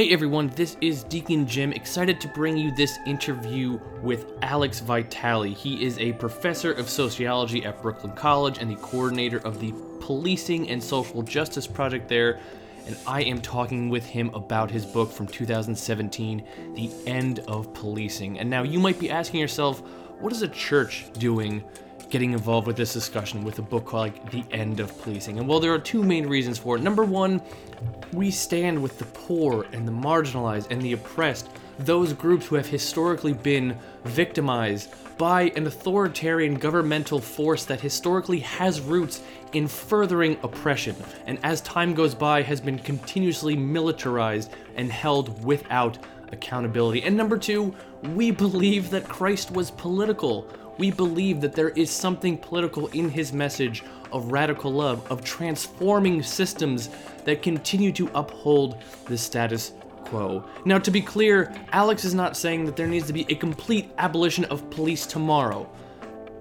Hey everyone, this is Deacon Jim, excited to bring you this interview with Alex Vitale. He is a professor of sociology at Brooklyn College and the coordinator of the Policing and Social Justice Project there. And I am talking with him about his book from 2017, The End of Policing. And now you might be asking yourself, what is a church doing getting involved with this discussion with a book like The End of Policing? And well, there are two main reasons for it. Number one, we stand with the poor and the marginalized and the oppressed, those groups who have historically been victimized by an authoritarian governmental force that historically has roots in furthering oppression, and as time goes by, has been continuously militarized and held without accountability. And number two, we believe that Christ was political. We believe that there is something political in his message of radical love, of transforming systems that continue to uphold the status quo. Now, to be clear, Alex is not saying that there needs to be a complete abolition of police tomorrow.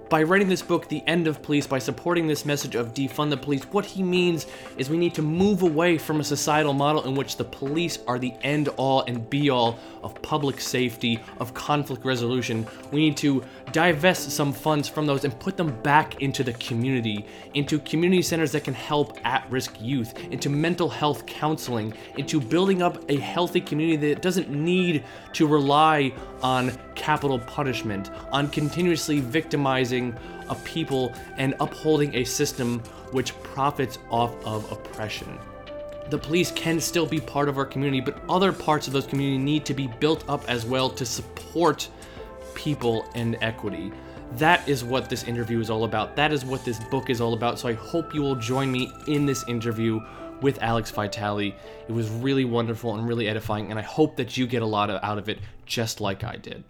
By writing this book, The End of Police, by supporting this message of defund the police, what he means is we need to move away from a societal model in which the police are the end all and be all of public safety, of conflict resolution. We need to divest some funds from those and put them back into the community, into community centers that can help at risk youth, into mental health counseling, into building up a healthy community that doesn't need to rely on capital punishment, on continuously victimizing a people and upholding a system which profits off of oppression. The police can still be part of our community, but other parts of those community need to be built up as well to support people and equity. That is what this interview is all about. That is what this book is all about. So I hope you will join me in this interview with Alex Vitale. It was really wonderful and really edifying, and I hope that you get a lot of, out of it just like I did.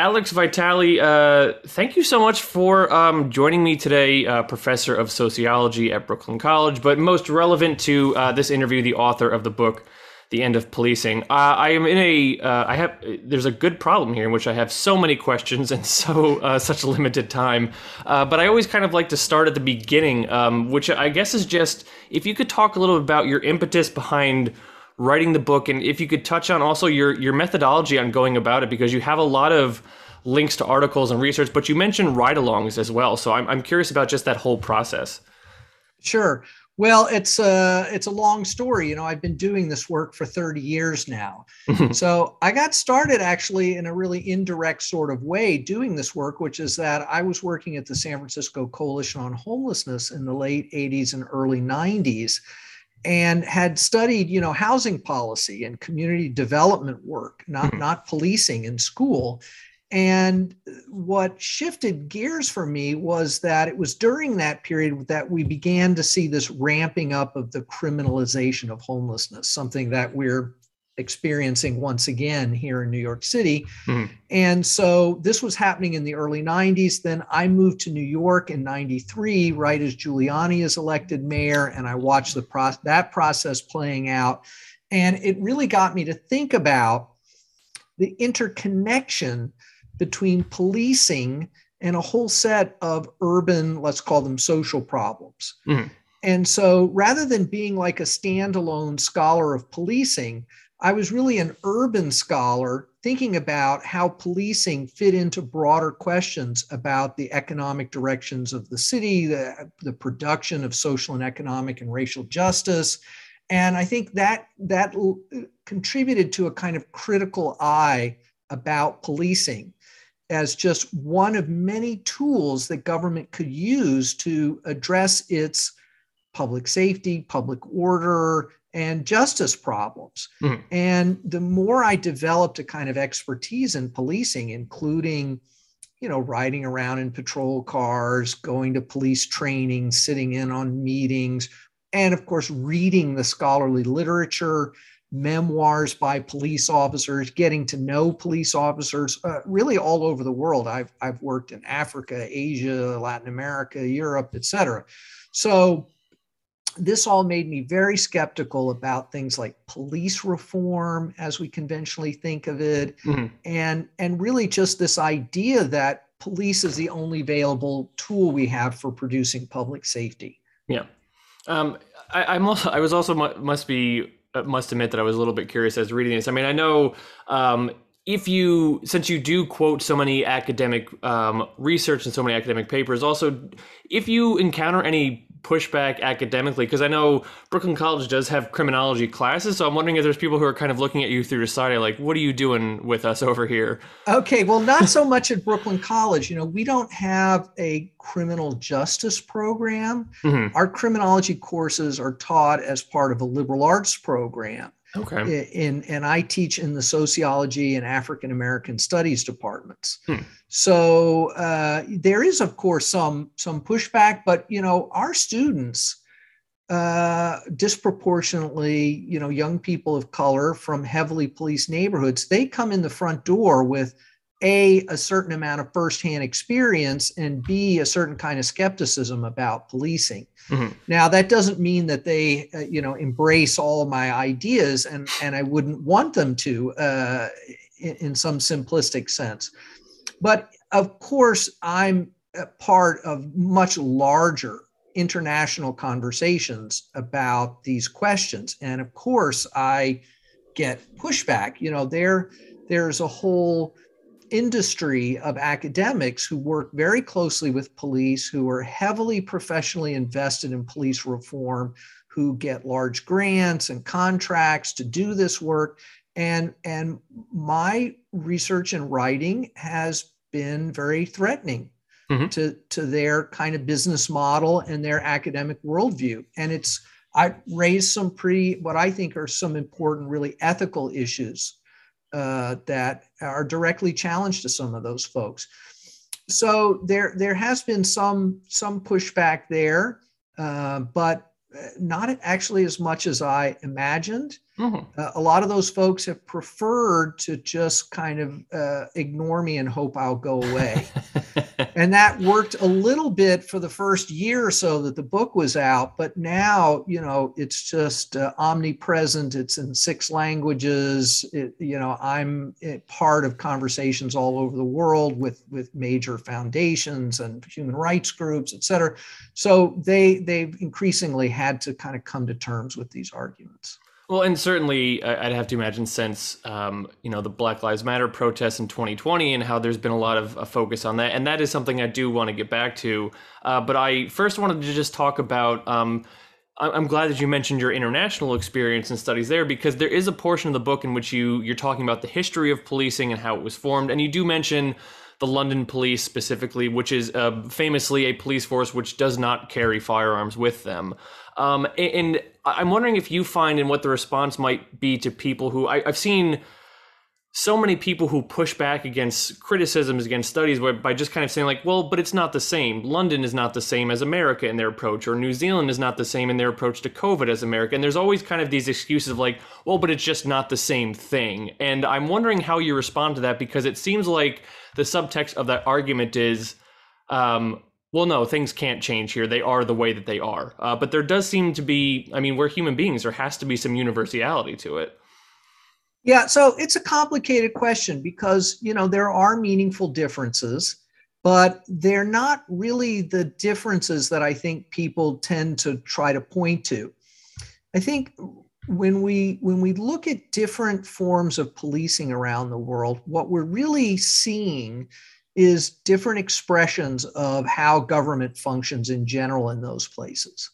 Alex Vitale, uh, thank you so much for um, joining me today, uh, professor of sociology at Brooklyn College, but most relevant to uh, this interview, the author of the book, The End of Policing. Uh, I am in a, uh, I have, there's a good problem here in which I have so many questions and so, uh, such limited time. but I always kind of like to start at the beginning, um, which I guess is just, if you could talk a little about your impetus behind writing the book and if you could touch on also your your methodology on going about it because you have a lot of links to articles and research but you mentioned ride-alongs as well so i'm, I'm curious about just that whole process sure well it's a it's a long story. You know i've been doing this work for 30 years now. So i got started actually in a really indirect sort of way doing this work which is that i was working at the san francisco coalition on homelessness in the late 80s and early 90s and had studied you know housing policy and community development work not mm-hmm. not policing in school and what shifted gears for me was that it was during that period that we began to see this ramping up of the criminalization of homelessness something that we're experiencing once again here in New York City. Mm-hmm. And so this was happening in the early 90s. Then I moved to New York in 93, right as Giuliani is elected mayor. And I watched the pro- that process playing out. And it really got me to think about the interconnection between policing and a whole set of urban, let's call them social problems. Mm-hmm. And so rather than being like a standalone scholar of policing, I was really an urban scholar thinking about how policing fit into broader questions about the economic directions of the city, the, the production of social and economic and racial justice. And I think that that contributed to a kind of critical eye about policing as just one of many tools that government could use to address its public safety, public order, and justice problems. Mm-hmm. And the more I developed a kind of expertise in policing, including, you know, riding around in patrol cars, going to police training, sitting in on meetings, and of course, reading the scholarly literature, memoirs by police officers, getting to know police officers uh, really all over the world. I've, I've worked in Africa, Asia, Latin America, Europe, et cetera. So this all made me very skeptical about things like police reform as we conventionally think of it mm-hmm. and and really just this idea that police is the only available tool we have for producing public safety yeah um, I, am also i was also must be must admit that I was a little bit curious as reading this. I mean, I know um, if you, since you do quote so many academic um, research and so many academic papers, also if you encounter any pushback academically, because I know Brooklyn College does have criminology classes, so I'm wondering if there's people who are kind of looking at you through the side, like, what are you doing with us over here? Okay, well, not so much at Brooklyn College. You know, we don't have a criminal justice program. Mm-hmm. Our criminology courses are taught as part of a liberal arts program. Okay. In, and I teach in the sociology and African American studies departments. Hmm. So uh, there is, of course, some some pushback, but you know, our students uh, disproportionately, you know, young people of color from heavily policed neighborhoods, they come in the front door with a a certain amount of firsthand experience and b a certain kind of skepticism about policing. Mm-hmm. now that doesn't mean that they uh, you know embrace all my ideas and and i wouldn't want them to uh, in, in some simplistic sense. But of course i'm a part of much larger international conversations about these questions. And of course i get pushback. You know there there's a whole industry of academics who work very closely with police, who are heavily professionally invested in police reform, who get large grants and contracts to do this work. And, and my research and writing has been very threatening mm-hmm. to, to their kind of business model and their academic worldview. And it's, I raised some pretty, what I think are some important, really ethical issues uh, that are directly challenged to some of those folks. So there there has been some some pushback there, uh, but not actually as much as I imagined. Mm-hmm. Uh, a lot of those folks have preferred to just kind of uh, ignore me and hope I'll go away. and that worked a little bit for the first year or so that the book was out. But now, you know, it's just uh, omnipresent. It's in six languages. It, you know, I'm eh, part of conversations all over the world with, with major foundations and human rights groups, et cetera. So they, they've increasingly had to kind of come to terms with these arguments. Well, and certainly, I'd have to imagine since um, you know the Black Lives Matter protests in 2020 and how there's been a lot of a focus on that, and that is something I do want to get back to. Uh, but I first wanted to just talk about. Um, I'm glad that you mentioned your international experience and studies there because there is a portion of the book in which you you're talking about the history of policing and how it was formed, and you do mention the London Police specifically, which is uh, famously a police force which does not carry firearms with them. Um, and I'm wondering if you find and what the response might be to people who I, have seen so many people who push back against criticisms against studies by just kind of saying like well but it's not the same. London is not the same as america in their approach or new zealand is not the same in their approach to covid as america. And there's always kind of these excuses of like well but it's just not the same thing. And i'm wondering how you respond to that because it seems like the subtext of that argument is um, well, no, things can't change here. They are the way that they are. Uh, but there does seem to be, I mean, we're human beings. There has to be some universality to it. Yeah, so it's a complicated question because, you know, there are meaningful differences, but they're not really the differences that I think people tend to try to point to. I think when we when we look at different forms of policing around the world, what we're really seeing is different expressions of how government functions in general in those places.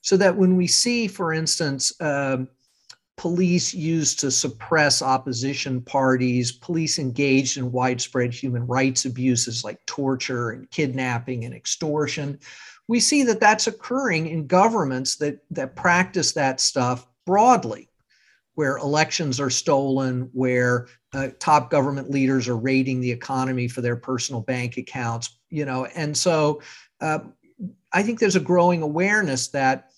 So that when we see, for instance, um, police used to suppress opposition parties, police engaged in widespread human rights abuses like torture and kidnapping and extortion, we see that that's occurring in governments that, that practice that stuff broadly where elections are stolen, where uh, top government leaders are raiding the economy for their personal bank accounts, you know, and so uh, I think there's a growing awareness that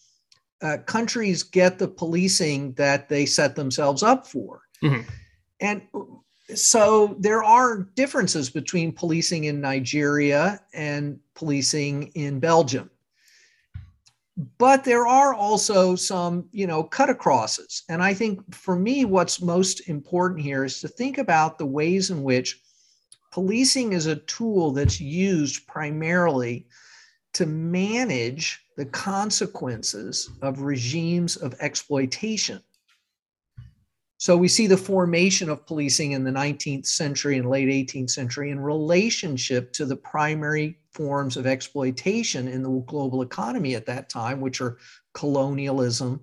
uh, countries get the policing that they set themselves up for, mm-hmm. and so there are differences between policing in Nigeria and policing in Belgium but there are also some you know cut acrosses. And i think for me what's most important here is to think about the ways in which policing is a tool that's used primarily to manage the consequences of regimes of exploitation. So we see the formation of policing in the 19th century and late 18th century in relationship to the primary forms of exploitation in the global economy at that time, which are colonialism,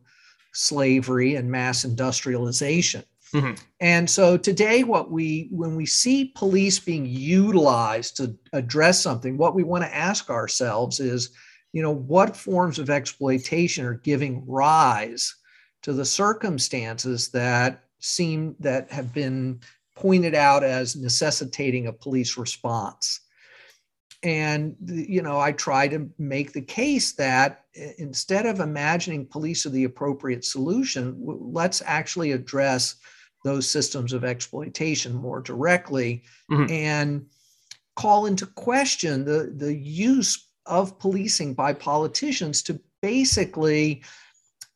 slavery, and mass industrialization. Mm-hmm. And so today, what we when we see police being utilized to address something, what we want to ask ourselves is, you know, what forms of exploitation are giving rise to the circumstances that seem that have been pointed out as necessitating a police response and you know i try to make the case that instead of imagining police are the appropriate solution let's actually address those systems of exploitation more directly mm-hmm. and call into question the, the use of policing by politicians to basically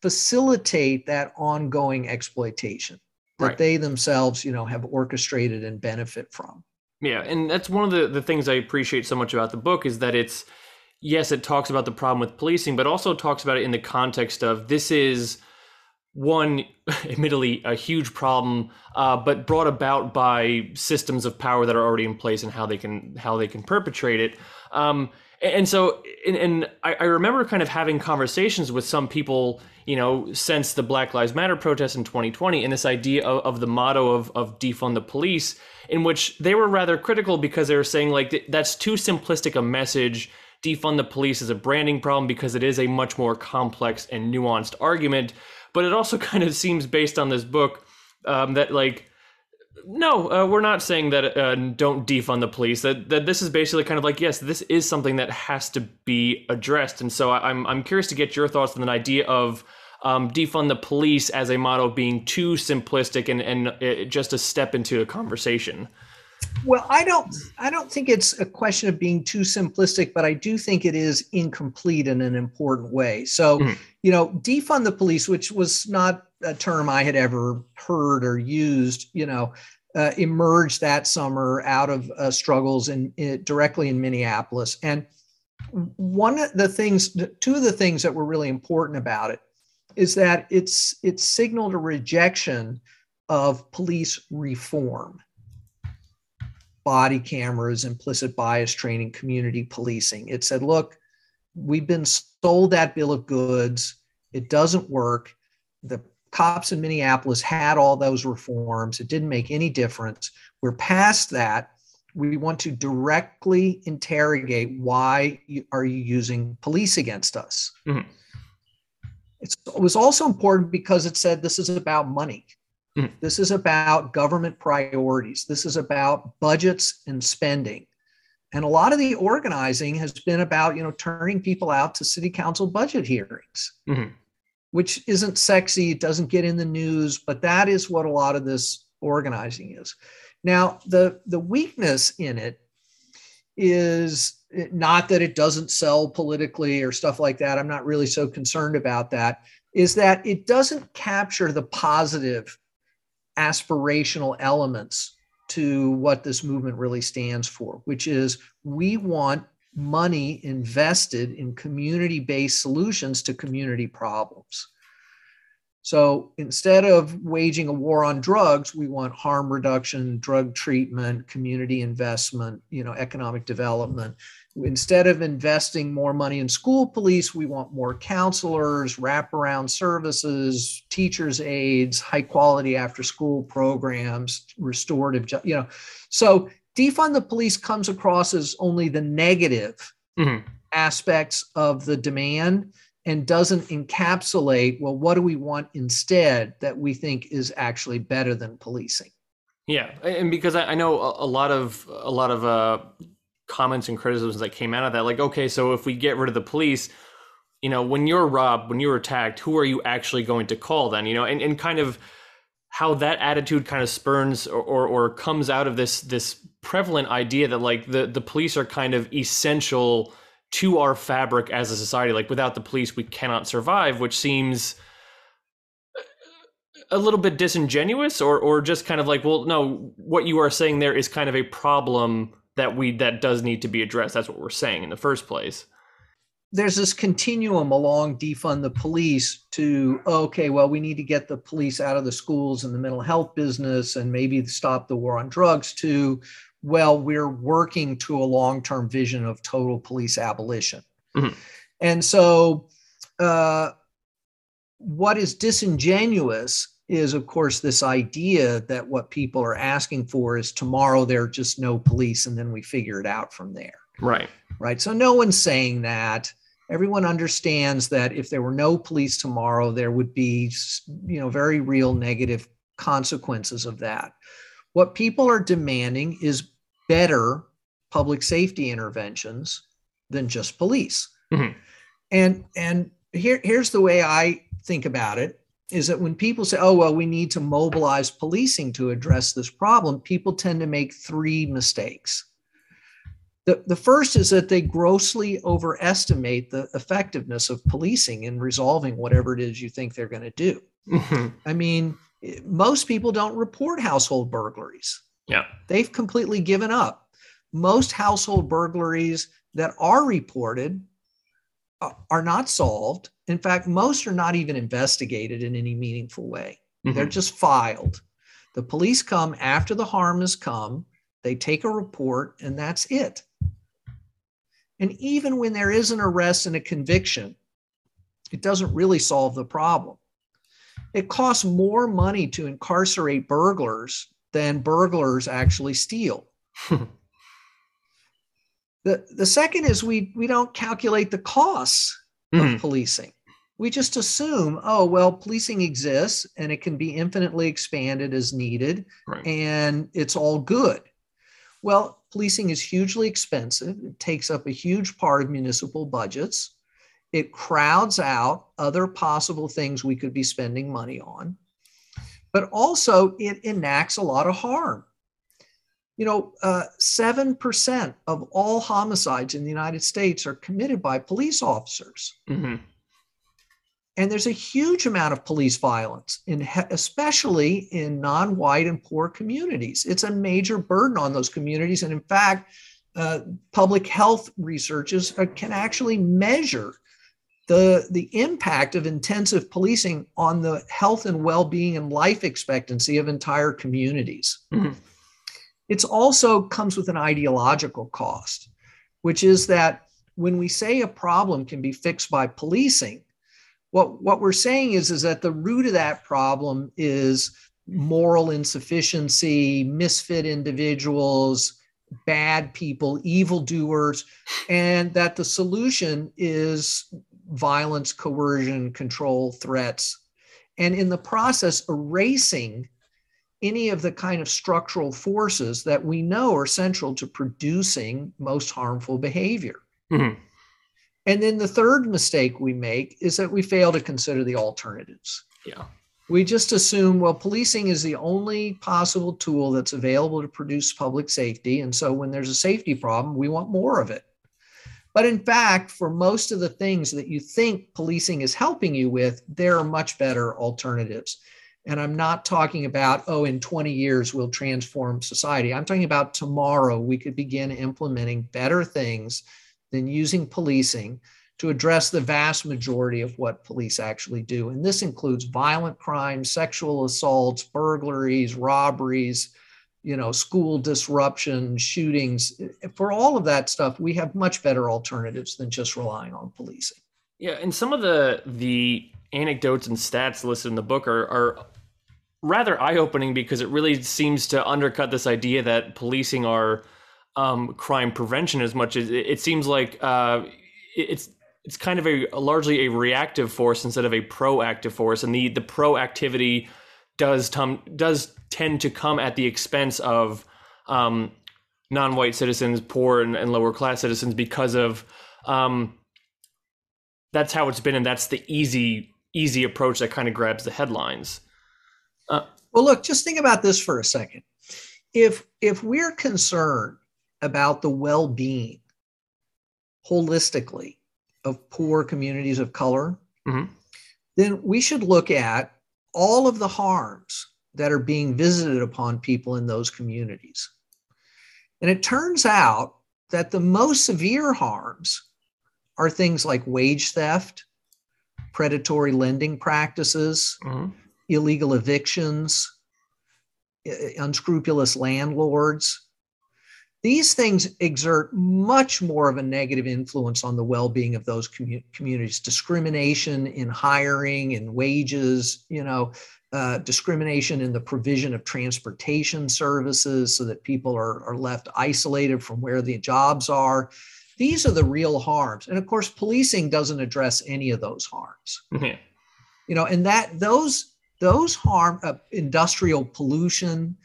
facilitate that ongoing exploitation that right. they themselves you know have orchestrated and benefit from yeah and that's one of the, the things i appreciate so much about the book is that it's yes it talks about the problem with policing but also talks about it in the context of this is one, admittedly, a huge problem, uh, but brought about by systems of power that are already in place and how they can how they can perpetrate it. Um, and so, and, and I, I, remember kind of having conversations with some people, you know, since the Black Lives Matter protests in 2020, and this idea of, of the motto of, of defund the police, in which they were rather critical because they were saying like that's too simplistic a message. Defund the police is a branding problem because it is a much more complex and nuanced argument. But it also kind of seems based on this book um, that like no, uh, we're not saying that uh, don't defund the police. That that this is basically kind of like yes, this is something that has to be addressed. And so I, am I'm curious to get your thoughts on the idea of um, defund the police as a model being too simplistic and and uh, just a step into a conversation. Well, I don't I don't think it's a question of being too simplistic, but I do think it is incomplete in an important way. So, mm-hmm. you know, defund the police, which was not a term I had ever heard or used, you know, uh, emerged that summer out of uh, struggles in, in directly in Minneapolis. And one of the things, two of the things that were really important about it is that it's it signaled a rejection of police reform body cameras, implicit bias training, community policing. It said, look, we've been sold that bill of goods. It doesn't work. The cops in Minneapolis had all those reforms. It didn't make any difference. We're past that. We want to directly interrogate why you, are you using police against us? Mm-hmm. it was also important because it said this is about money. Mm. This is about government priorities. This is about budgets and spending. And a lot of the organizing has been about, you know, turning people out to city council budget hearings, mm-hmm. Which isn't sexy, it doesn't get in the news, but that is what a lot of this organizing is. Now, the the weakness in it is not that it doesn't sell politically or stuff like that. I'm not really so concerned about that. Is that it doesn't capture the positive aspirational elements to what this movement really stands for, which is we want money invested in community based solutions to community problems. So instead of waging a war on drugs, we want harm reduction, drug treatment, community investment, you know, economic development instead of investing more money in school police, we want more counselors, wraparound services, teachers' aides, high quality after school programs, restorative, you know. So defund the police comes across as only the negative mm-hmm. aspects of the demand and doesn't encapsulate, well, what do we want instead that we think is actually better than policing? Yeah, and because I, know a, lot of a lot of uh, comments and criticisms that came out of that. Like, okay, so if we get rid of the police, you know, when you're robbed, when you're attacked, who are you actually going to call then? You know, and, and kind of how that attitude kind of spurns or, or, or comes out of this this prevalent idea that like the, the police are kind of essential to our fabric as a society. Like without the police, we cannot survive, which seems a little bit disingenuous or or just kind of like, well, no, what you are saying there is kind of a problem that we that does need to be addressed. That's what we're saying in the first place. there's this continuum along defund the police to okay well we need to get the police out of the schools and the mental health business and maybe stop the war on drugs to well we're working to a long-term vision of total police abolition. Mm-hmm. and so uh, what is disingenuous is of course this idea that what people are asking for is tomorrow there are just no police and then we figure it out from there. Right. Right? So no one's saying that. Everyone understands that if there were no police tomorrow there would be you know very real negative consequences of that what people are demanding is better public safety interventions than just police mm-hmm. and and here, here's the way i think about it is that when people say oh well we need to mobilize policing to address this problem people tend to make three mistakes the, the first is that they grossly overestimate the effectiveness of policing in resolving whatever it is you think they're going to do. Mm-hmm. I mean, most people don't report household burglaries. Yeah. They've completely given up. Most household burglaries that are reported uh, are not solved. In fact, most are not even investigated in any meaningful way. Mm-hmm. They're just filed. The police come after the harm has come, they take a report, and that's it. And even when there is an arrest and a conviction, it doesn't really solve the problem. It costs more money to incarcerate burglars than burglars actually steal. the, the second is we, we don't calculate the costs mm-hmm. of policing. We just assume, oh, well, policing exists and it can be infinitely expanded as needed right. and it's all good. Well, policing is hugely expensive. It takes up a huge part of municipal budgets. It crowds out other possible things we could be spending money on. But also, it enacts a lot of harm. You know, uh, 7% of all homicides in the United States are committed by police officers. Mm-hmm. And there's a huge amount of police violence, in, especially in non white and poor communities. It's a major burden on those communities. And in fact, uh, public health researchers uh, can actually measure the, the impact of intensive policing on the health and well being and life expectancy of entire communities. Mm-hmm. It's also comes with an ideological cost, which is that when we say a problem can be fixed by policing, what what we're saying is is that the root of that problem is moral insufficiency misfit individuals bad people evildoers and that the solution is violence coercion control threats and in the process erasing any of the kind of structural forces that we know are central to producing most harmful behavior mm-hmm. And then the third mistake we make is that we fail to consider the alternatives. Yeah. We just assume, well, policing is the only possible tool that's available to produce public safety. And so when there's a safety problem, we want more of it. But in fact, for most of the things that you think policing is helping you with, there are much better alternatives. And I'm not talking about, oh, in 20 years we'll transform society. I'm talking about tomorrow we could begin implementing better things than using policing to address the vast majority of what police actually do. And this includes violent crimes, sexual assaults, burglaries, robberies, you know, school disruption, shootings. For all of that stuff, we have much better alternatives than just relying on policing. Yeah, and some of the the anecdotes and stats listed in the book are, are rather eye-opening because it really seems to undercut this idea that policing are um, crime prevention as much as it, it seems like uh, it's it's kind of a, largely a reactive force instead of a proactive force, and the the proactivity does tom, does tend to come at the expense of um, non-white citizens, poor and, and, lower class citizens, because of um, that's how it's been, and that's the easy easy approach that kind of grabs the headlines. Uh, well, look, just think about this for a second. If if we're concerned about the well being holistically of poor communities of color, mm-hmm. then we should look at all of the harms that are being visited upon people in those communities. And it turns out that the most severe harms are things like wage theft, predatory lending practices, mm-hmm. illegal evictions, unscrupulous landlords. These things exert much more of a negative influence on the well being of those commu- communities. Discrimination in hiring and wages, you know, uh, discrimination in the provision of transportation services so that people are, are left isolated from where the jobs are. These are the real harms. And of course, policing doesn't address any of those harms. Mm-hmm. You know, and that those those harm uh, industrial pollution,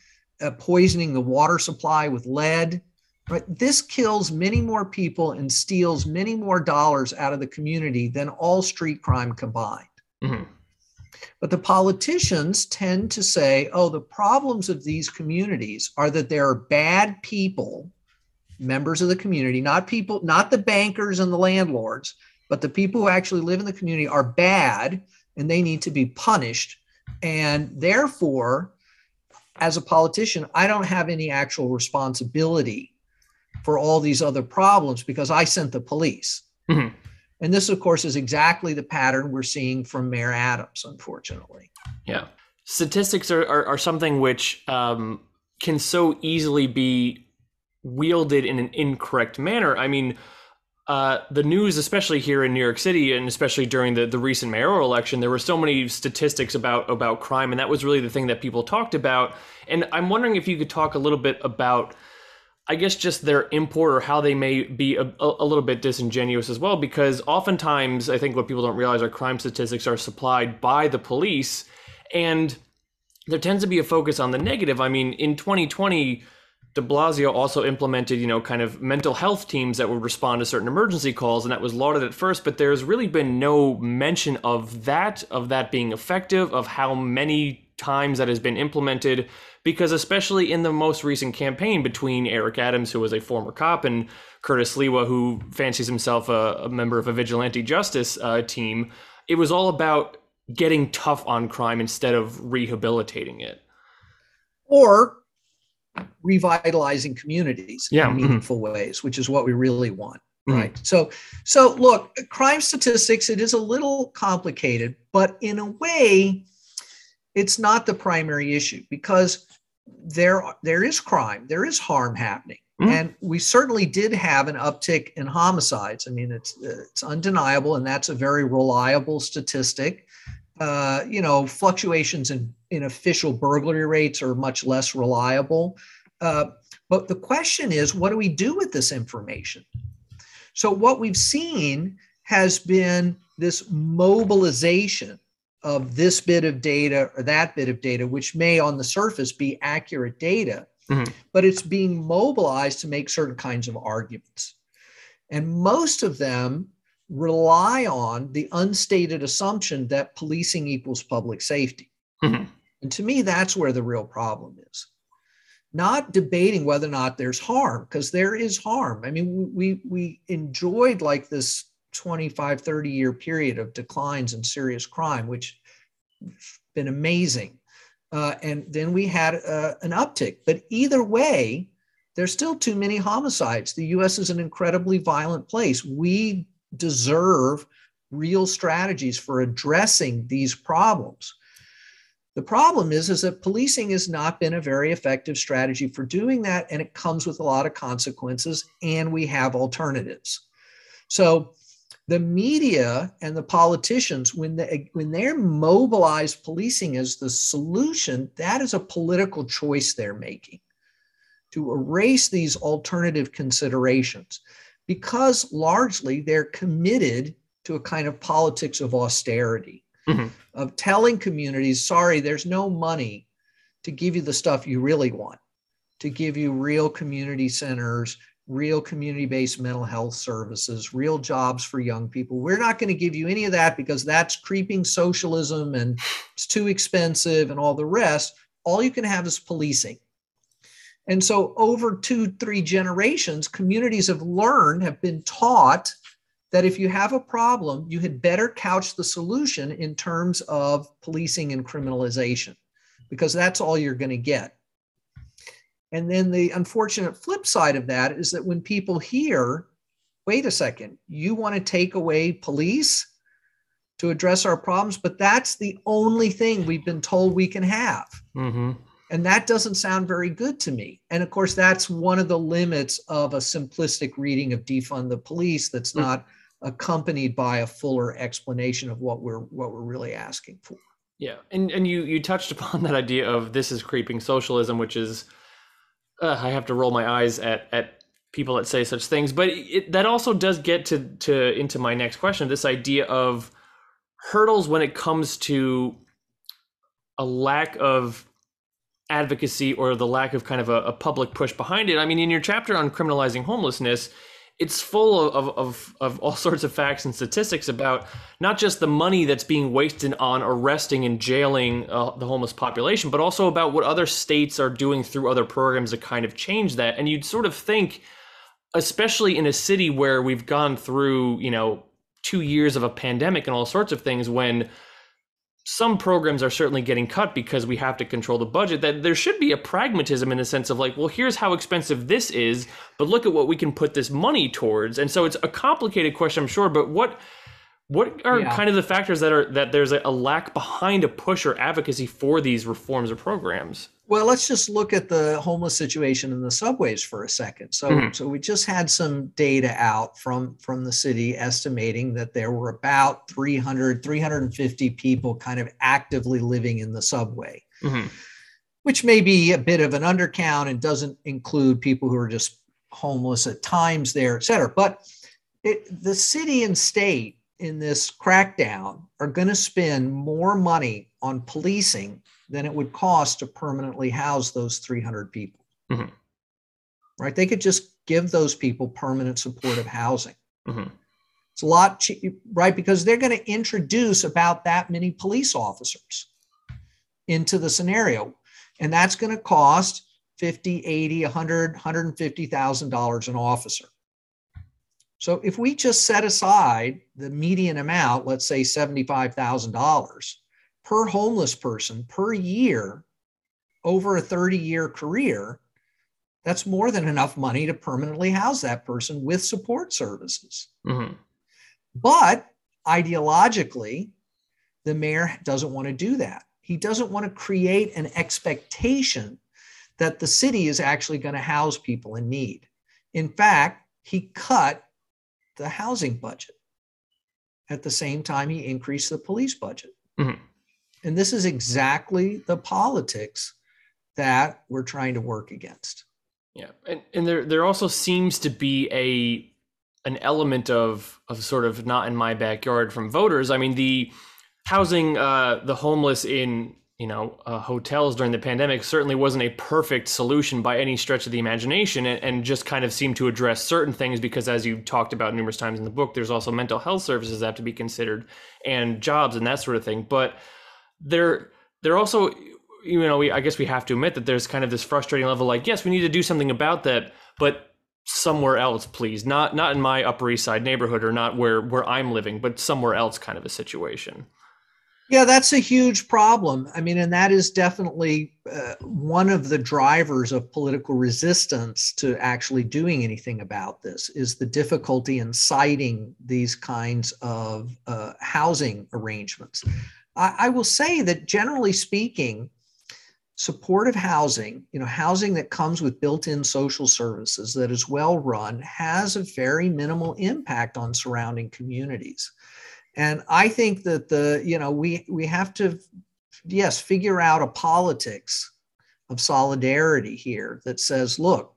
uh, poisoning the water supply with lead, right? This kills many more people and steals many more dollars out of the community than all street crime combined. Mm-hmm. But the politicians tend to say, oh, the problems of these communities are that there are bad people, members of the community, not people, not the bankers and the landlords, but the people who actually live in the community are bad and they need to be punished. And therefore, as a politician, I don't have any actual responsibility for all these other problems because I sent the police. Mm-hmm. And this, of course, is exactly the pattern we're seeing from Mayor Adams, unfortunately. Yeah. Statistics are, are, are something which um, can so easily be wielded in an incorrect manner. I mean, uh, the news, especially here in New York City, and especially during the, the recent mayoral election, there were so many statistics about about crime, and that was really the thing that people talked about. And I'm wondering if you could talk a little bit about I guess just their import or how they may be a, a, little bit disingenuous as well, because oftentimes I think what people don't realize are crime statistics are supplied by the police, and there tends to be a focus on the negative. I mean, in 2020, De Blasio also implemented, you know, kind of mental health teams that would respond to certain emergency calls, and that was lauded at first. But there's really been no mention of that, of that being effective, of how many times that has been implemented because especially in the most recent campaign between Eric Adams, who was a former cop, and Curtis Sliwa, who fancies himself a, a member of a vigilante justice uh, team, it was all about getting tough on crime instead of rehabilitating it. Or revitalizing communities yeah. in mm-hmm. meaningful mm-hmm. ways, which is what we really want. Mm-hmm. Right. So, so look, crime statistics, it is a little complicated, but in a way, it's not the primary issue because there there is crime, there is harm happening. Mm. And we certainly did have an uptick in homicides. I mean, it's it's undeniable, and that's a very reliable statistic. Uh, you know, fluctuations in, in official burglary rates are much less reliable. Uh, but the question is, what do we do with this information? So, what we've seen has been this mobilization of this bit of data or that bit of data, which may on the surface be accurate data, mm-hmm. but it's being mobilized to make certain kinds of arguments. And most of them rely on the unstated assumption that policing equals public safety. Mm-hmm. And to me, that's where the real problem is. Not debating whether or not there's harm, because there is harm. I mean, we we enjoyed like this 25, 30 year period of declines in serious crime, which been amazing. Uh, and then we had uh, an uptick. But either way, there's still too many homicides. The US is an incredibly violent place. We deserve real strategies for addressing these problems. The problem is, is that policing has not been a very effective strategy for doing that, and it comes with a lot of consequences, and we have alternatives. So the media and the politicians when they when they're mobilized policing as the solution that is a political choice they're making to erase these alternative considerations because largely they're committed to a kind of politics of austerity mm-hmm. of telling communities sorry there's no money to give you the stuff you really want to give you real community centers real community based mental health services, real jobs for young people. We're not going to give you any of that because that's creeping socialism and it's too expensive and all the rest. All you can have is policing. And so, over two, three generations, communities have learned, have been taught that if you have a problem, you had better couch the solution in terms of policing and criminalization, because that's all you're going to get. And then the unfortunate flip side of that is that when people hear wait a second, you want to take away police to address our problems, but that's the only thing we've been told we can have. Mm-hmm. And that doesn't sound very good to me. And of course, that's one of the limits of a simplistic reading of defund the police that's mm. not accompanied by a fuller explanation of what we're what we're really asking for. Yeah, and and you you touched upon that idea of this is creeping socialism, which is uh, I have to roll my eyes at at people that say such things, but it, that also does get to to into my next question. This idea of hurdles when it comes to a lack of advocacy or the lack of kind of a, a, public push behind it. I mean, in your chapter on criminalizing homelessness, it's full of, of, of all sorts of facts and statistics about not just the money that's being wasted on arresting and jailing uh, the homeless population, but also about what other states are doing through other programs to kind of change that. And you'd sort of think, especially in a city where we've gone through, you know, two years of a pandemic and all sorts of things, when some programs are certainly getting cut because we have to control the budget that there should be a pragmatism in the sense of like well here's how expensive this is but look at what we can put this money towards. And so it's a complicated question i'm sure but what what are yeah. kind of the factors that are that there's a, a, lack behind a push or advocacy for these reforms or programs? Well, let's just look at the homeless situation in the subways for a second. So, mm-hmm. so we just had some data out from from the city estimating that there were about 300 350 people kind of actively living in the subway. Mm-hmm. Which may be a bit of an undercount and doesn't include people who are just homeless at times there, et cetera. But it, the city and state in this crackdown are going to spend more money on policing than it would cost to permanently house those 300 people. Mm-hmm. Right? They could just give those people permanent supportive housing. Mm-hmm. It's a lot cheap, right? Because they're going to introduce about that many police officers into the scenario. And that's going to cost 50, 80, 100, $150,000 an officer. So if we just set aside the median amount, let's say $75,000 per homeless person per year over a 30 year career, that's more than enough money to permanently house that person with support services. Mm-hmm. But ideologically, the mayor doesn't want to do that. He doesn't want to create an expectation that the city is actually going to house people in need. In fact, he cut the housing budget. At the same time, he increased the police budget. Mm-hmm. And this is exactly the politics that we're trying to work against. Yeah. And, and there, there also seems to be a, an element of, of sort of not in my backyard from voters. I mean, the housing uh, the homeless in you know, uh, hotels during the pandemic certainly wasn't a perfect solution by any stretch of the imagination and, and, just kind of seemed to address certain things because, as you talked about numerous times in the book, there's also mental health services that have to be considered and jobs and that sort of thing. But there, there also, you know, we, I guess we have to admit that there's kind of this frustrating level like, yes, we need to do something about that, but somewhere else please not not in my upper east side neighborhood or not where where i'm living but somewhere else kind of a situation yeah, that's a huge problem. I mean, and that is definitely uh, one of the drivers of political resistance to actually doing anything about this is the difficulty in siting these kinds of uh, housing arrangements. I, I will say that generally speaking, supportive housing, you know, housing that comes with built-in social services that is well run has a very minimal impact on surrounding communities. And I think that the, you know, we we have to, yes, figure out a politics of solidarity here that says, look,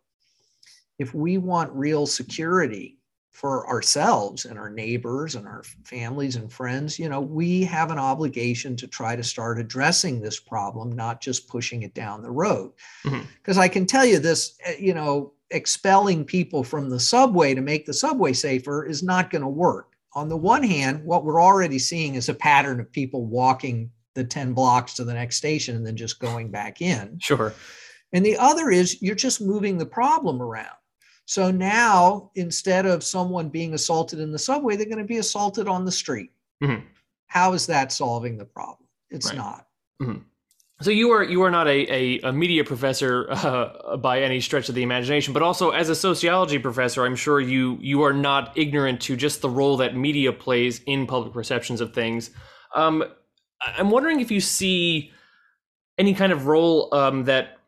if we want real security for ourselves and our neighbors and our families and friends, you know, we have an obligation to try to start addressing this problem, not just pushing it down the road. Because mm-hmm. I can tell you this, eh, you know, expelling people from the subway to make the subway safer is not going to work on the one hand, what we're already seeing is a pattern of people walking the 10 blocks to the next station and then just going back in. Sure. And the other is you're just moving the problem around. So now instead of someone being assaulted in the subway, they're going to be assaulted on the street. Mm-hmm. How is that solving the problem? It's right. not. Mm-hmm. So you are you are not a, a, a media professor uh, by any stretch of the imagination, but also as a sociology professor, I'm sure you you are not ignorant to just the role that media plays in public perceptions of things. Um, I'm wondering if you see any kind of role um, that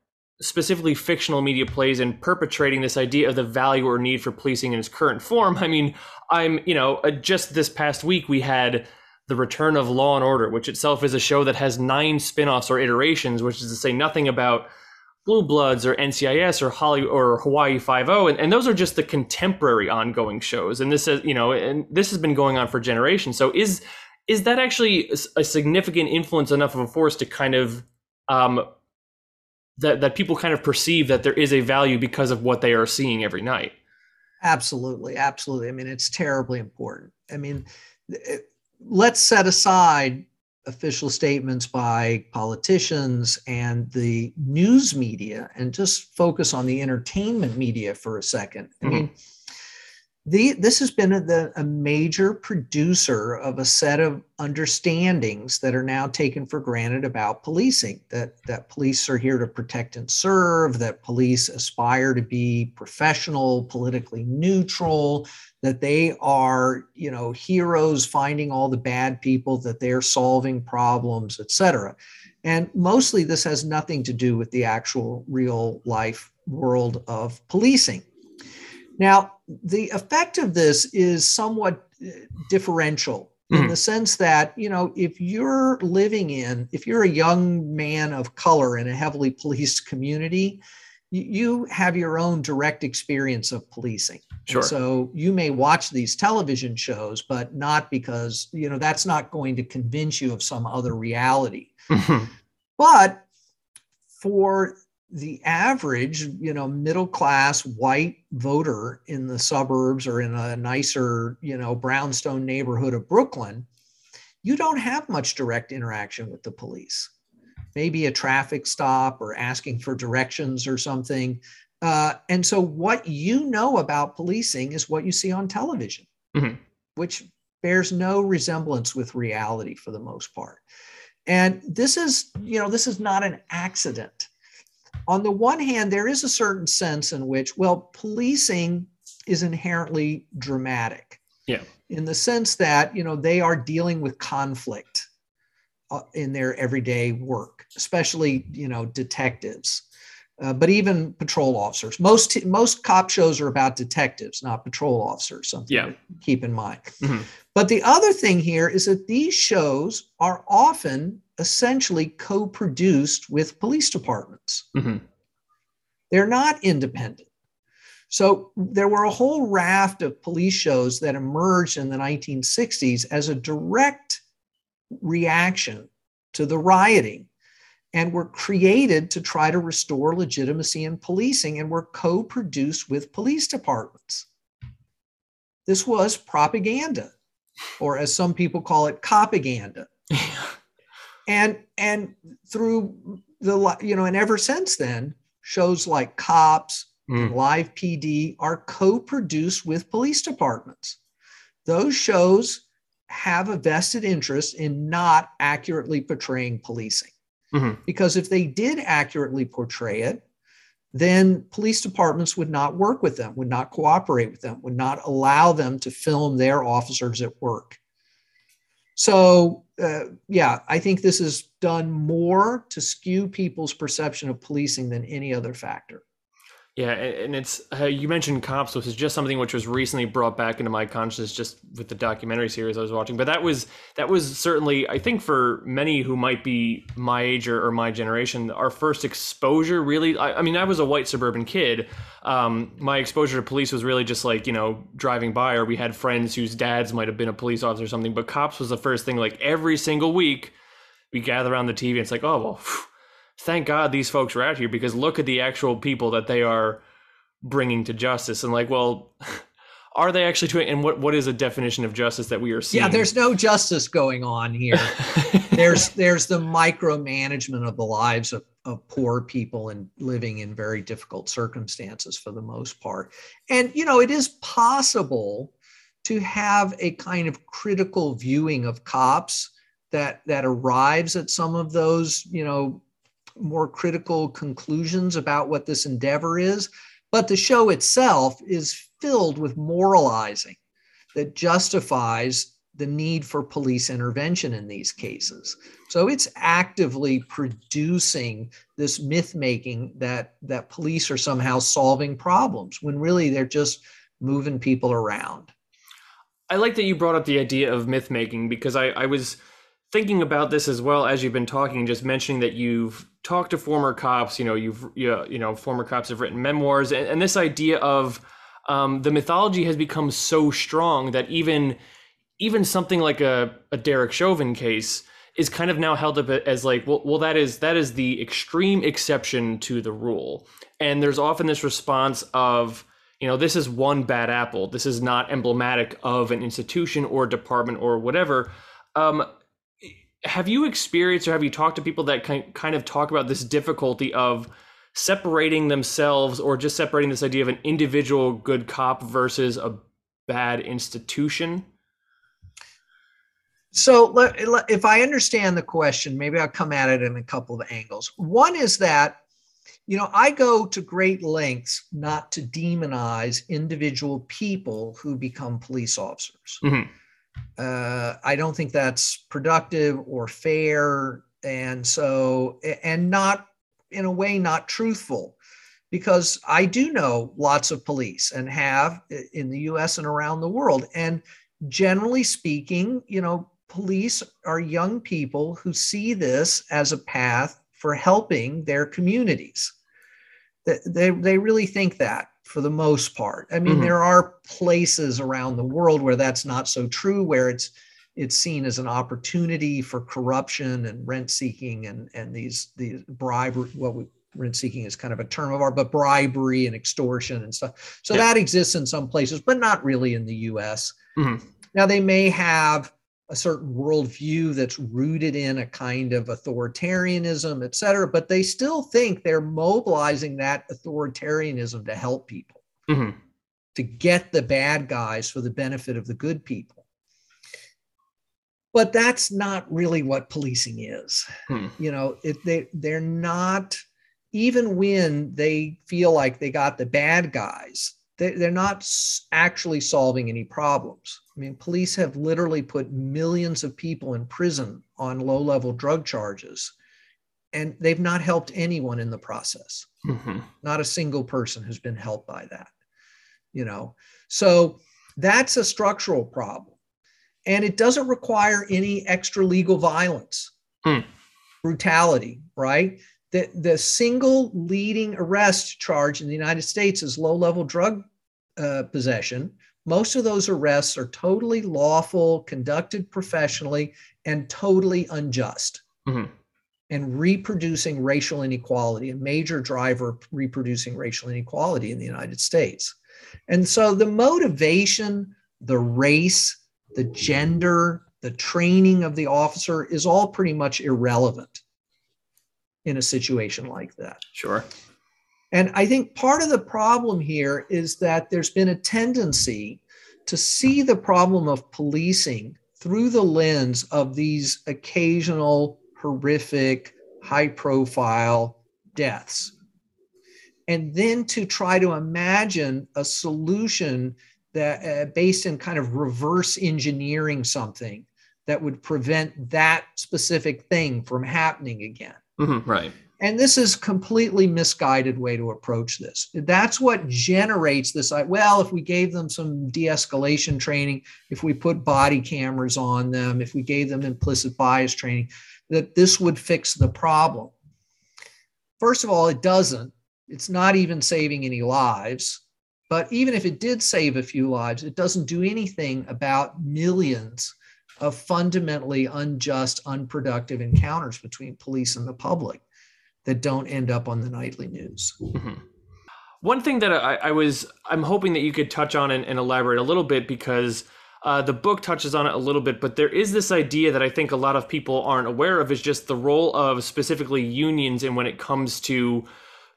specifically fictional media plays in perpetrating this idea of the value or need for policing in its current form. I mean, I'm you know uh, just this past week we had the Return of Law and Order, which itself is a show that has nine spin-offs or iterations, which is to say nothing about Blue Bloods or NCIS or Holly or Hawaii Five O, and, and those are just the contemporary ongoing shows. And this is you know, and this has been going on for generations. So is is that actually a significant influence enough of a force to kind of um, that that people kind of perceive that there is a value because of what they are seeing every night? Absolutely, absolutely. I mean, it's terribly important. I mean. It, let's set aside official statements by politicians and the news media and just focus on the entertainment media for a 2nd mm-hmm. mean, the, this has been a, a, major producer of a set of understandings that are now taken for granted about policing that, that police are here to protect and serve, that police aspire to be professional, politically neutral, that they are you know heroes finding all the bad people that they're solving problems etc and mostly this has nothing to do with the actual real life world of policing. Now the effect of this is somewhat uh, differential in mm-hmm. the sense that you know if you're living in if you're a young man of color in a heavily policed community you have your own direct experience of policing. Sure. And so you may watch these television shows, but not because, you know, that's not going to convince you of some other reality. Mm-hmm. But for the average, you know, middle class white voter in the suburbs or in a nicer, you know, brownstone neighborhood of Brooklyn, you don't have much direct interaction with the police maybe a traffic stop or asking for directions or something. Uh, and so, what you know about policing is what you see on television, mm-hmm. which bears no resemblance with reality for the most part. And this is, you know, this is not an accident. On the one hand, there is a certain sense in which, well, policing is inherently dramatic. Yeah. In the sense that, you know, they are dealing with conflict uh, in their everyday work, especially you know detectives, uh, but even patrol officers. Most most cop shows are about detectives, not patrol officers. Something yeah. to keep in mind. Mm-hmm. But the other thing here is that these shows are often essentially co-produced with police departments. Mm-hmm. They're not independent. So there were a whole raft of police shows that emerged in the 1960s as a direct reaction to the rioting and were created to try to restore legitimacy in policing and were co produced with police departments. This was propaganda, or as some people call it, copaganda. and and through the you know and ever since then shows like cops mm. live pd are co-produced with police departments those shows have a vested interest in not accurately portraying policing. Mm-hmm. Because if they did accurately portray it, then police departments would not work with them, would not cooperate with them, would not allow them to film their officers at work. So, uh, yeah, I think this has done more to skew people's perception of policing than any other factor. Yeah, and it's uh, you mentioned cops, which is just something which was recently brought back into my consciousness just with the documentary series I was watching. But that was that was certainly, I think, for many who might be my age or, or my generation, our first exposure. Really, I, I, mean, I was a white suburban kid. Um, my exposure to police was really just like you know driving by, or we had friends whose dads might have been a police officer or something. But cops was the first thing. Like every single week, we gather around the TV. And it's like, oh well. Phew, thank God these folks are out here because look at the actual people that they are bringing to justice. And like, well, are they actually doing? And what what is a definition of justice that we are seeing? Yeah, there's no justice going on here. there's there's the micromanagement of the lives of, of poor people and living in very difficult circumstances for the most part. And you know, it is possible to have a kind of critical viewing of cops that that arrives at some of those you know more critical conclusions about what this endeavor is. But the show itself is filled with moralizing that justifies the need for police intervention in these cases. So it's actively producing this myth making that that police are somehow solving problems when really they're just moving people around. I like that you brought up the idea of myth making because I, I was thinking about this as well as you've been talking, just mentioning that you've talked to former cops. You know, you've you, know former cops have written memoirs, and, and this idea of um, the mythology has become so strong that even even something like a, a Derek Chauvin case is kind of now held up as like well, well that is that is the extreme exception to the rule and there's often this response of you know this is one bad apple this is not emblematic of an institution or department or whatever um, have you experienced or have you talked to people that kind of talk about this difficulty of separating themselves or just separating this idea of an individual good cop versus a bad institution so if I understand the question, maybe I'll come at it in a couple of angles. One is that, you know, I go to great lengths not to demonize individual people who become police officers. Mm-hmm. Uh, I don't think that's productive or fair. And so, and not in a way, not truthful because I do know lots of police and have in the US and around the world. And generally speaking, you know, police are young people who see this as a path for helping their communities. They, they really think that for the most part. I mean, mm-hmm. there are places around the world where that's not so true, where it's it's seen as an opportunity for corruption and rent seeking and and these these bribery. What we, rent seeking is kind of a term of art, but bribery and extortion and stuff. So yeah. that exists in some places, but not really in the U.S. Mm-hmm. Now they may have a certain worldview that's rooted in a kind of authoritarianism, et cetera, but they still think they're mobilizing that authoritarianism to help people, mm-hmm. to get the bad guys for the benefit of the good people. But that's not really what policing is. Hmm. You know, it, they, they're not, even when they feel like they got the bad guys, they're not actually solving any problems. I mean, police have literally put millions of people in prison on low level drug charges, and they've not helped anyone in the process. Mm-hmm. Not a single person has been helped by that. You know, so that's a structural problem. And it doesn't require any extra legal violence, mm. brutality, right? The, the single leading arrest charge in the United States is low level drug uh, possession. Most of those arrests are totally lawful, conducted professionally, and totally unjust. Mm-hmm. And reproducing racial inequality, a major driver of reproducing racial inequality in the United States. And so the motivation, the race, the gender, the training of the officer is all pretty much irrelevant in a situation like that. Sure. And I think part of the problem here is that there's been a tendency to see the problem of policing through the lens of these occasional horrific, high profile deaths. And then to try to imagine a solution that uh, based in kind of reverse engineering something that would prevent that specific thing from happening again. Mm-hmm, right. And this is completely misguided way to approach this. That's what generates this well if we gave them some de-escalation training if we put body cameras on them if we gave them implicit bias training that this would fix the problem. First of all it doesn't. It's not even saving any lives. But even if it did save a few lives it doesn't do anything about millions of fundamentally unjust unproductive encounters between police and the public that don't end up on the nightly news. Mm-hmm. One thing that I, I, was, I'm hoping that you could touch on and, and elaborate a little bit because uh, the book touches on it a little bit, but there is this idea that I think a lot of people aren't aware of is just the role of specifically unions and when it comes to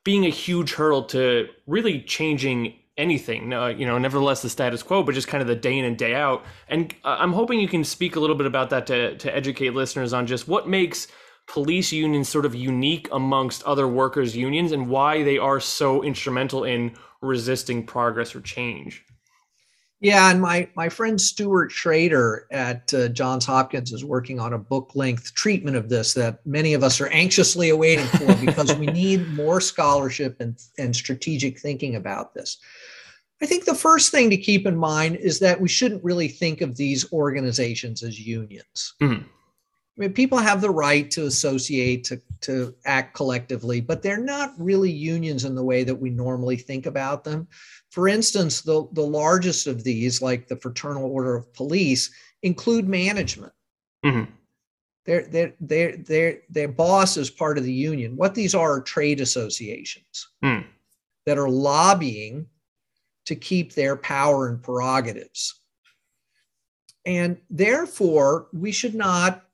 being a huge hurdle to really changing anything. Uh, you know, nevertheless the status quo, but just kind of the day in and day out. And uh, I'm hoping you can speak a little bit about that to to educate listeners on just what makes police unions sort of unique amongst other workers' unions and why they are so instrumental in resisting progress or change. Yeah, and my my friend Stuart Schrader at uh, Johns Hopkins is working on a book length treatment of this that many of us are anxiously awaiting for because we need more scholarship and, and strategic thinking about this. I think the first thing to keep in mind is that we shouldn't really think of these organizations as unions. Mm-hmm. I mean, people have the right to associate, to, to act collectively, but they're not really unions in the way that we normally think about them. For instance, the, the largest of these, like the Fraternal Order of Police, include management. Mm-hmm. Their, their, their, their, their boss is part of the union. What these are are trade associations mm. that are lobbying to keep their power and prerogatives. And therefore, we should not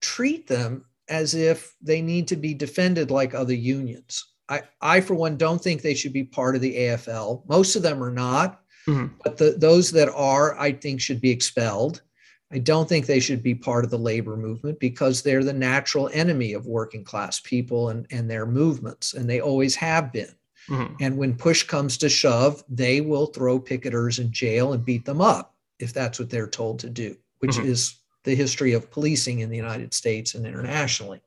treat them as if they need to be defended like other unions. I, I for one, don't think they should be part of the AFL. Most of them are not, mm-hmm. but the, those that are, I think, should be expelled. I don't think they should be part of the labor movement because they're the natural enemy of working class people and, and their movements, and they always have been. Mm-hmm. And when push comes to shove, they will throw picketers in jail and beat them up if that's what they're told to do, which mm-hmm. is the history of policing in the United States and internationally.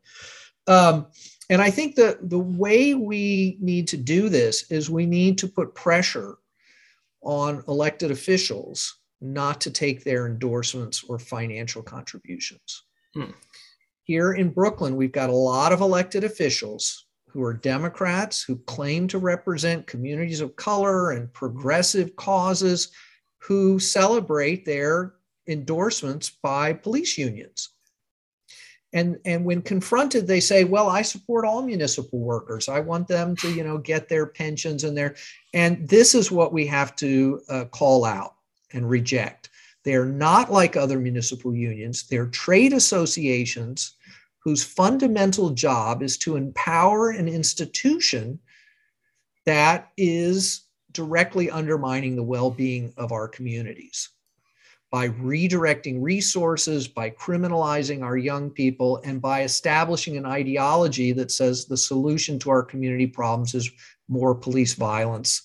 Um, and I think that the way we need to do this is we need to put pressure on elected officials not to take their endorsements or financial contributions. Hmm. Here in Brooklyn, we've got a lot of elected officials who are Democrats who claim to represent communities of color and progressive causes who celebrate their endorsements by police unions. And, and when confronted, they say, well, I support all municipal workers. I want them to, you know, get their pensions and their, and this is what we have to uh, call out and reject. They're not like other municipal unions. They're trade associations whose fundamental job is to empower an institution that is directly undermining the well-being of our communities. By redirecting resources, by criminalizing our young people, and by establishing an ideology that says the solution to our community problems is more police violence,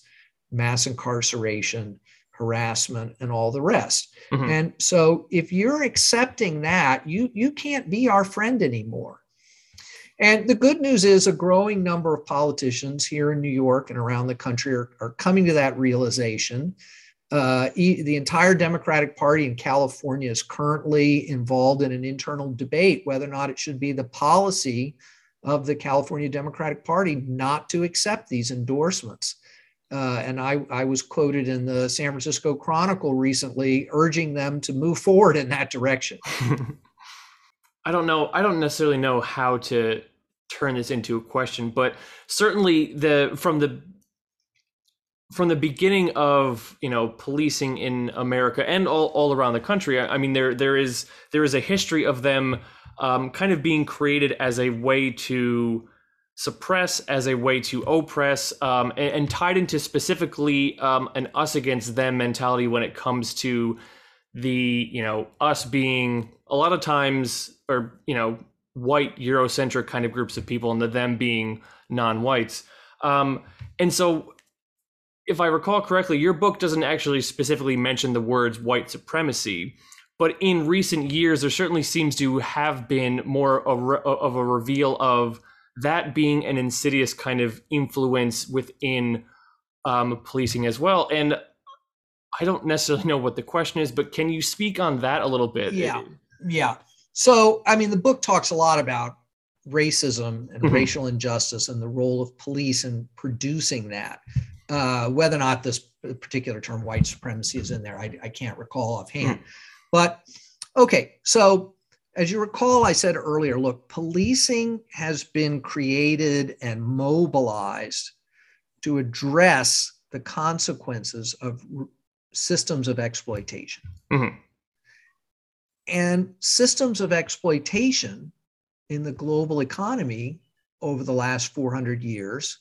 mass incarceration, harassment, and all the rest. Mm-hmm. And so if you're accepting that, you, you can't be our friend anymore. And the good news is a growing number of politicians here in New York and around the country are, are coming to that realization. Uh, the entire Democratic Party in California is currently involved in an internal debate whether or not it should be the policy of the California Democratic Party not to accept these endorsements. Uh, and I, I was quoted in the San Francisco Chronicle recently urging them to move forward in that direction. I don't know. I don't necessarily know how to turn this into a question, but certainly the from the from the beginning of you know policing in America and all, all around the country, I, mean there there is there is a history of them um, kind of being created as a way to suppress, as a way to oppress, um, and, and, tied into specifically um, an us against them mentality when it comes to the you know us being a lot of times or you know white Eurocentric kind of groups of people and the them being non-whites. Um, and so if I recall correctly, your book doesn't actually specifically mention the words white supremacy, but in recent years, there certainly seems to have been more of a reveal of that being an insidious kind of influence within um, policing as well. And I don't necessarily know what the question is, but can you speak on that a little bit? Yeah. Yeah. So, I mean, the book talks a lot about racism and mm-hmm. racial injustice and the role of police in producing that. Uh, whether or not this particular term white supremacy is in there, I, I can't recall offhand. Mm. But okay, so as you recall, I said earlier look, policing has been created and mobilized to address the consequences of r- systems of exploitation. Mm-hmm. And systems of exploitation in the global economy over the last 400 years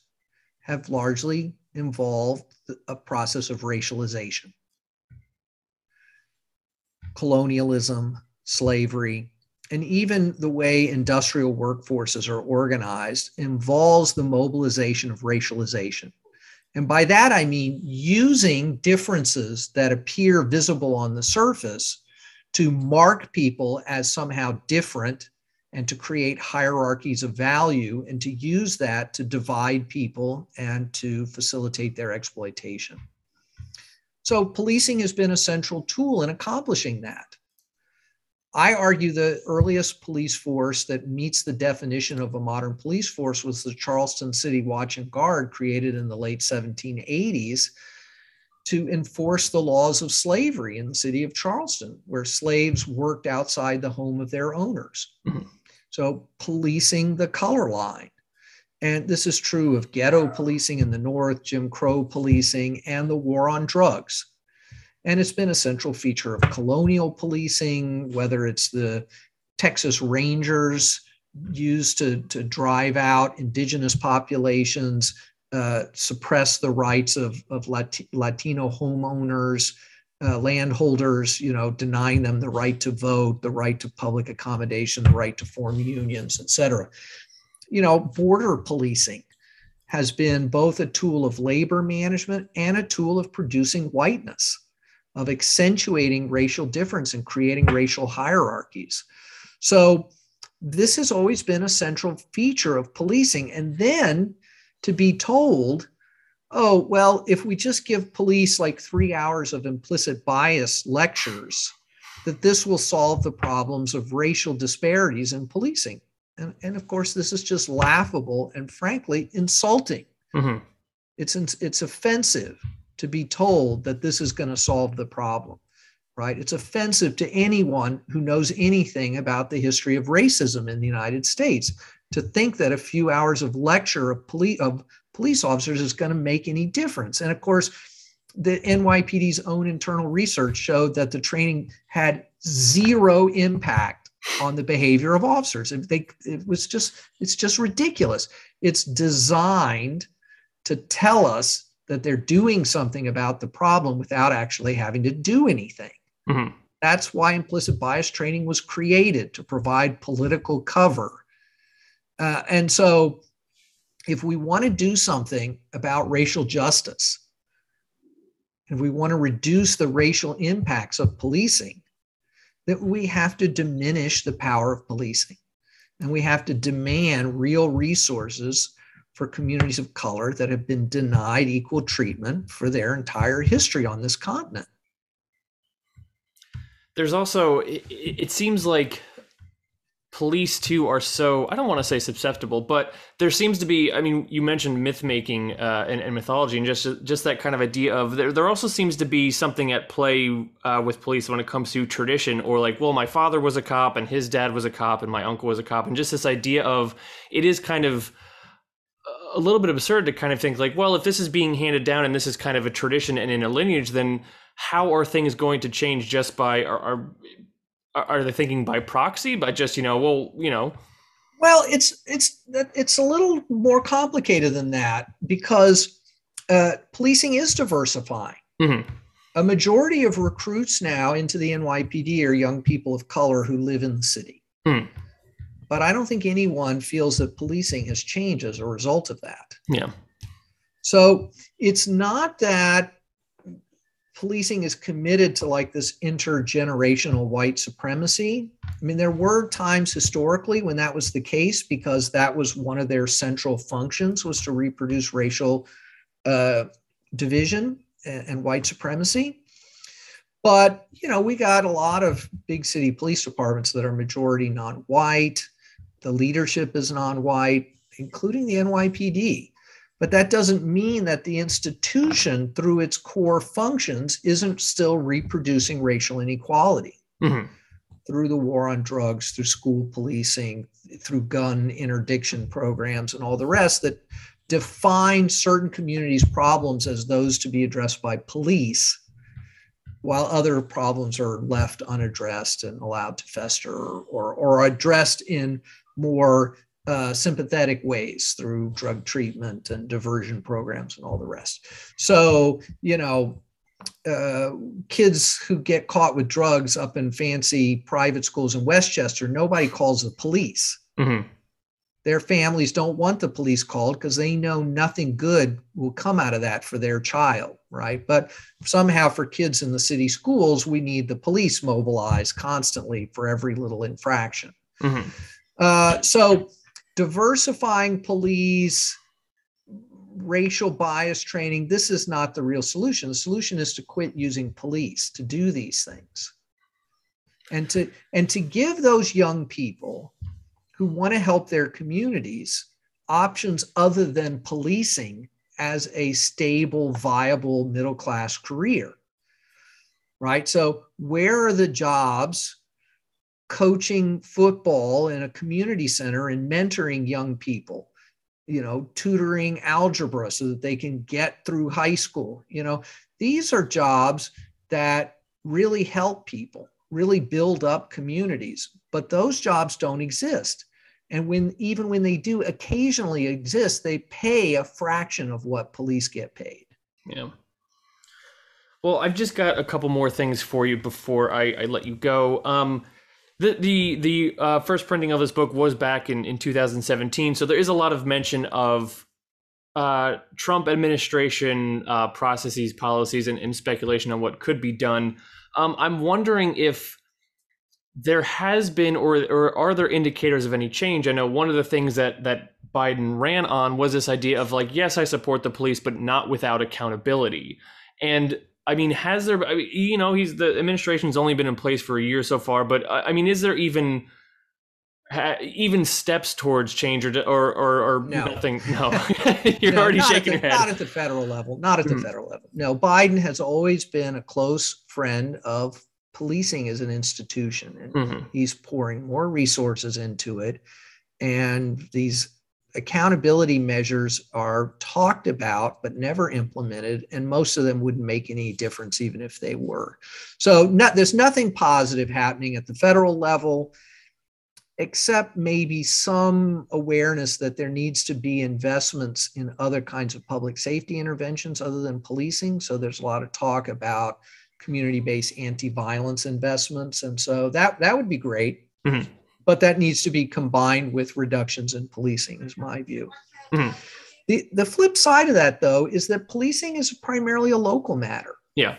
have largely involved a process of racialization. Colonialism, slavery, and even the way industrial workforces are organized involves the mobilization of racialization. And by that, I mean using differences that appear visible on the surface to mark people as somehow different and to create hierarchies of value and to use that to divide people and to facilitate their exploitation. So, policing has been a central tool in accomplishing that. I argue the earliest police force that meets the definition of a modern police force was the Charleston City Watch and Guard, created in the late 1780s to enforce the laws of slavery in the city of Charleston, where slaves worked outside the home of their owners. Mm-hmm. So, policing the color line. And this is true of ghetto policing in the North, Jim Crow policing, and the war on drugs. And it's been a central feature of colonial policing, whether it's the Texas Rangers used to, to drive out indigenous populations, uh, suppress the rights of, of Latino homeowners, uh, landholders, you know, denying them the right to vote, the right to public accommodation, the right to form unions, et cetera. You know, border policing has been both a tool of labor management and a tool of producing whiteness of accentuating racial difference and creating racial hierarchies. So, this has always been a central feature of policing. And then to be told, oh, well, if we just give police like three hours of implicit bias lectures, that this will solve the problems of racial disparities in policing. And, and of course, this is just laughable and frankly insulting. Mm-hmm. It's, it's offensive to be told that this is going to solve the problem, right? It's offensive to anyone who knows anything about the history of racism in the United States to think that a few hours of lecture of police of police officers is going to make any difference. And of course, the NYPD's own internal research showed that the training had zero impact on the behavior of officers. They, it was just it's just ridiculous. It's designed to tell us that they're doing something about the problem without actually having to do anything. Mm-hmm. That's why implicit bias training was created to provide political cover. Uh, and so, if we want to do something about racial justice, if we want to reduce the racial impacts of policing, that we have to diminish the power of policing and we have to demand real resources for communities of color that have been denied equal treatment for their entire history on this continent. There's also, it, it seems like police too are so i don't want to say susceptible but there seems to be i mean you mentioned myth making uh, and, and, mythology and just just that kind of idea of there, there also seems to be something at play uh, with police when it comes to tradition or like well my father was a cop and his dad was a cop and my uncle was a cop and just this idea of it is kind of a little bit absurd to kind of think like, well, if this is being handed down and this is kind of a tradition and in a lineage, then how are things going to change just by are are, are they thinking by proxy by just you know well you know? Well it's it's it's a little more complicated than that because uh, policing is diversifying. Mm-hmm. a majority of recruits now into the nypd are young people of color who live in the city. Mm but I don't think anyone feels that policing has changed as a result of that. Yeah. So it's not that policing is committed to like this intergenerational white supremacy. I mean, there were times historically when that was the case because that was one of their central functions was to reproduce racial uh, division and, and white supremacy. But you know, we got a lot of big city police departments that are majority non-white. The leadership is non white, including the NYPD. But that doesn't mean that the institution, through its core functions, isn't still reproducing racial inequality mm-hmm. through the war on drugs, through school policing, through gun interdiction programs, and all the rest that define certain communities' problems as those to be addressed by police while other problems are left unaddressed and allowed to fester or, or, or addressed in more uh, sympathetic ways through drug treatment and diversion programs and all the rest. So, you know, uh, kids who get caught with drugs up in fancy private schools in Westchester, nobody calls the police. Mm-hmm. Their families don't want the police called because they know nothing good will come out of that for their child, right? But somehow for kids in the city schools, we need the police mobilized constantly for every little infraction. Mm-hmm. Uh, so diversifying police, racial bias training, this is not the real solution. The solution is to quit using police to do these things. And to and to give those young people who want to help their communities options other than policing as a stable, viable middle class career. Right? So, where are the jobs coaching football in a community center and mentoring young people? you know, tutoring algebra so that they can get through high school. You know, these are jobs that really help people, really build up communities, but those jobs don't exist. And when even when they do occasionally exist, they pay a fraction of what police get paid. Yeah. Well, I've just got a couple more things for you before I, I let you go. Um, the the the uh, first printing of this book was back in in 2017, so there is a lot of mention of uh, Trump administration uh, processes, policies, and, and, speculation on what could be done. Um, I'm wondering if there has been, or or are there indicators of any change? I know one of the things that that Biden ran on was this idea of like, yes, I support the police, but not without accountability. And I mean, has there? I mean, you know, he's the administration's only been in place for a year so far, but I mean, is there even even steps towards change or or or, or no. nothing? No, you're no, already shaking the, your head. Not at the federal level. Not at the mm-hmm. federal level. No, Biden has always been a close friend of policing as an institution, and mm-hmm. he's pouring more resources into it. And these accountability measures are talked about but never implemented and most of them wouldn't make any difference even if they were. So not, there's nothing positive happening at the federal level except maybe some awareness that there needs to be investments in other kinds of public safety interventions other than policing. So there's a lot of talk about community-based anti-violence investments and so that that would be great. Mm-hmm but that needs to be combined with reductions in policing, is my view. Mm-hmm. The, the flip side of that, though, is that policing is primarily a local matter. Yeah.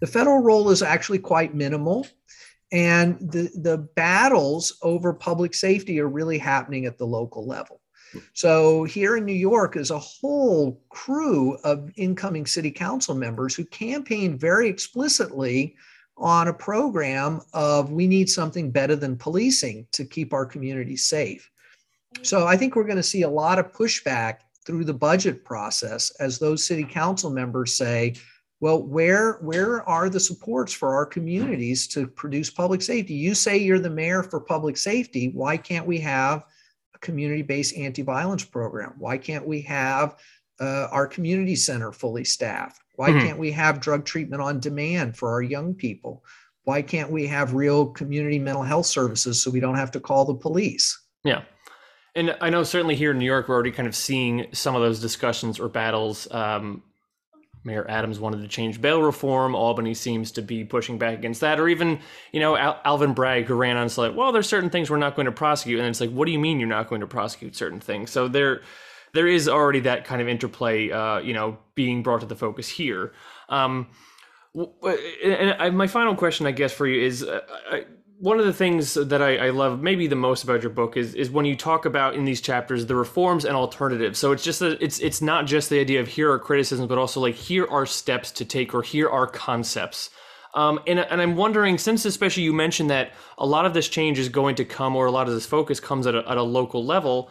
The federal role is actually quite minimal. And the, the battles over public safety are really happening at the local level. So here in New York is a whole crew of incoming city council members who campaign very explicitly on a program of we need something better than policing to keep our communities safe. So I think we're going to see a lot of pushback through the budget process as those city council members say, well, where where are the supports for our communities to produce public safety? You say you're the mayor for public safety. Why can't we have a community-based anti-violence program? Why can't we have uh, our community center fully staffed? Why mm-hmm. can't we have drug treatment on demand for our young people? Why can't we have real community mental health services so we don't have to call the police? Yeah. And I know certainly here in New York, we're already kind of seeing some of those discussions or battles. Um, Mayor Adams wanted to change bail reform. Albany seems to be pushing back against that. Or even, you know, Al- Alvin Bragg, who ran on said, well, there's certain things we're not going to prosecute. And it's like, what do you mean you're not going to prosecute certain things? So there, there is already that kind of interplay, uh, you know, being brought to the focus here. Um, and I, my final question, I guess, for you is uh, I, one of the things that I, I, love maybe the most about your book is is when you talk about in these chapters the reforms and alternatives. So it's just that it's it's not just the idea of here are criticisms, but also like here are steps to take or here are concepts. Um, and, and I'm wondering, since especially you mentioned that a lot of this change is going to come, or a lot of this focus comes at a, at a local level,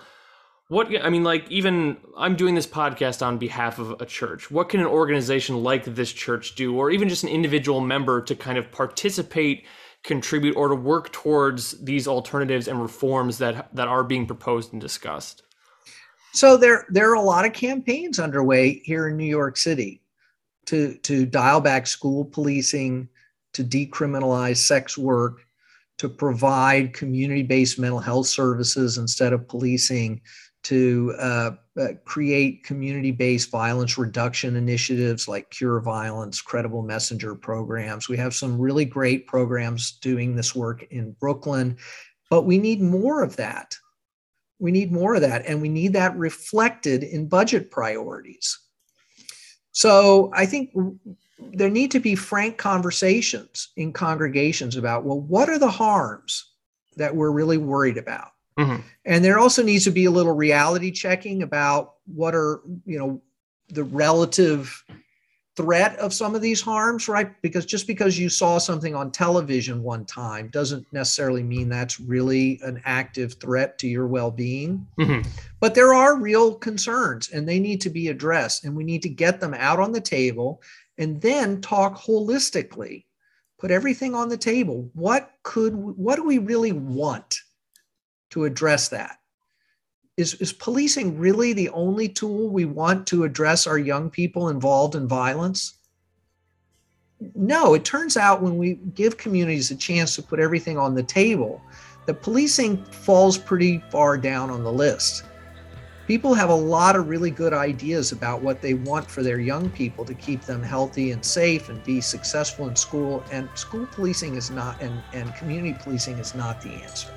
what I mean, like even I'm doing this podcast on behalf of a church. What can an organization like this church do, or even just an individual member to kind of participate, contribute, or to work towards these alternatives and reforms that that are being proposed and discussed? So there there are a lot of campaigns underway here in New York City to to dial back school policing, to decriminalize sex work, to provide community based mental health services instead of policing, to uh, uh, create community based violence reduction initiatives like Cure Violence, Credible Messenger programs. We have some really great programs doing this work in Brooklyn, but we need more of that. We need more of that, and we need that reflected in budget priorities. So I think there need to be frank conversations in congregations about well what are the harms that we're really worried about mm-hmm. and there also needs to be a little reality checking about what are you know the relative threat of some of these harms right? Because just because you saw something on television one time doesn't necessarily mean that's really an active threat to your well-being. Mm-hmm. but there are real concerns and they need to be addressed and we need to get them out on the table and then talk holistically. Put everything on the table. What could what do we really want to address that is, is policing really the only tool we want to address our young people involved in violence no it turns out when we give communities a chance to put everything on the table the policing falls pretty far down on the list people have a lot of really good ideas about what they want for their young people to keep them healthy and safe and be successful in school. And school policing is not, and, and community policing is not the answer.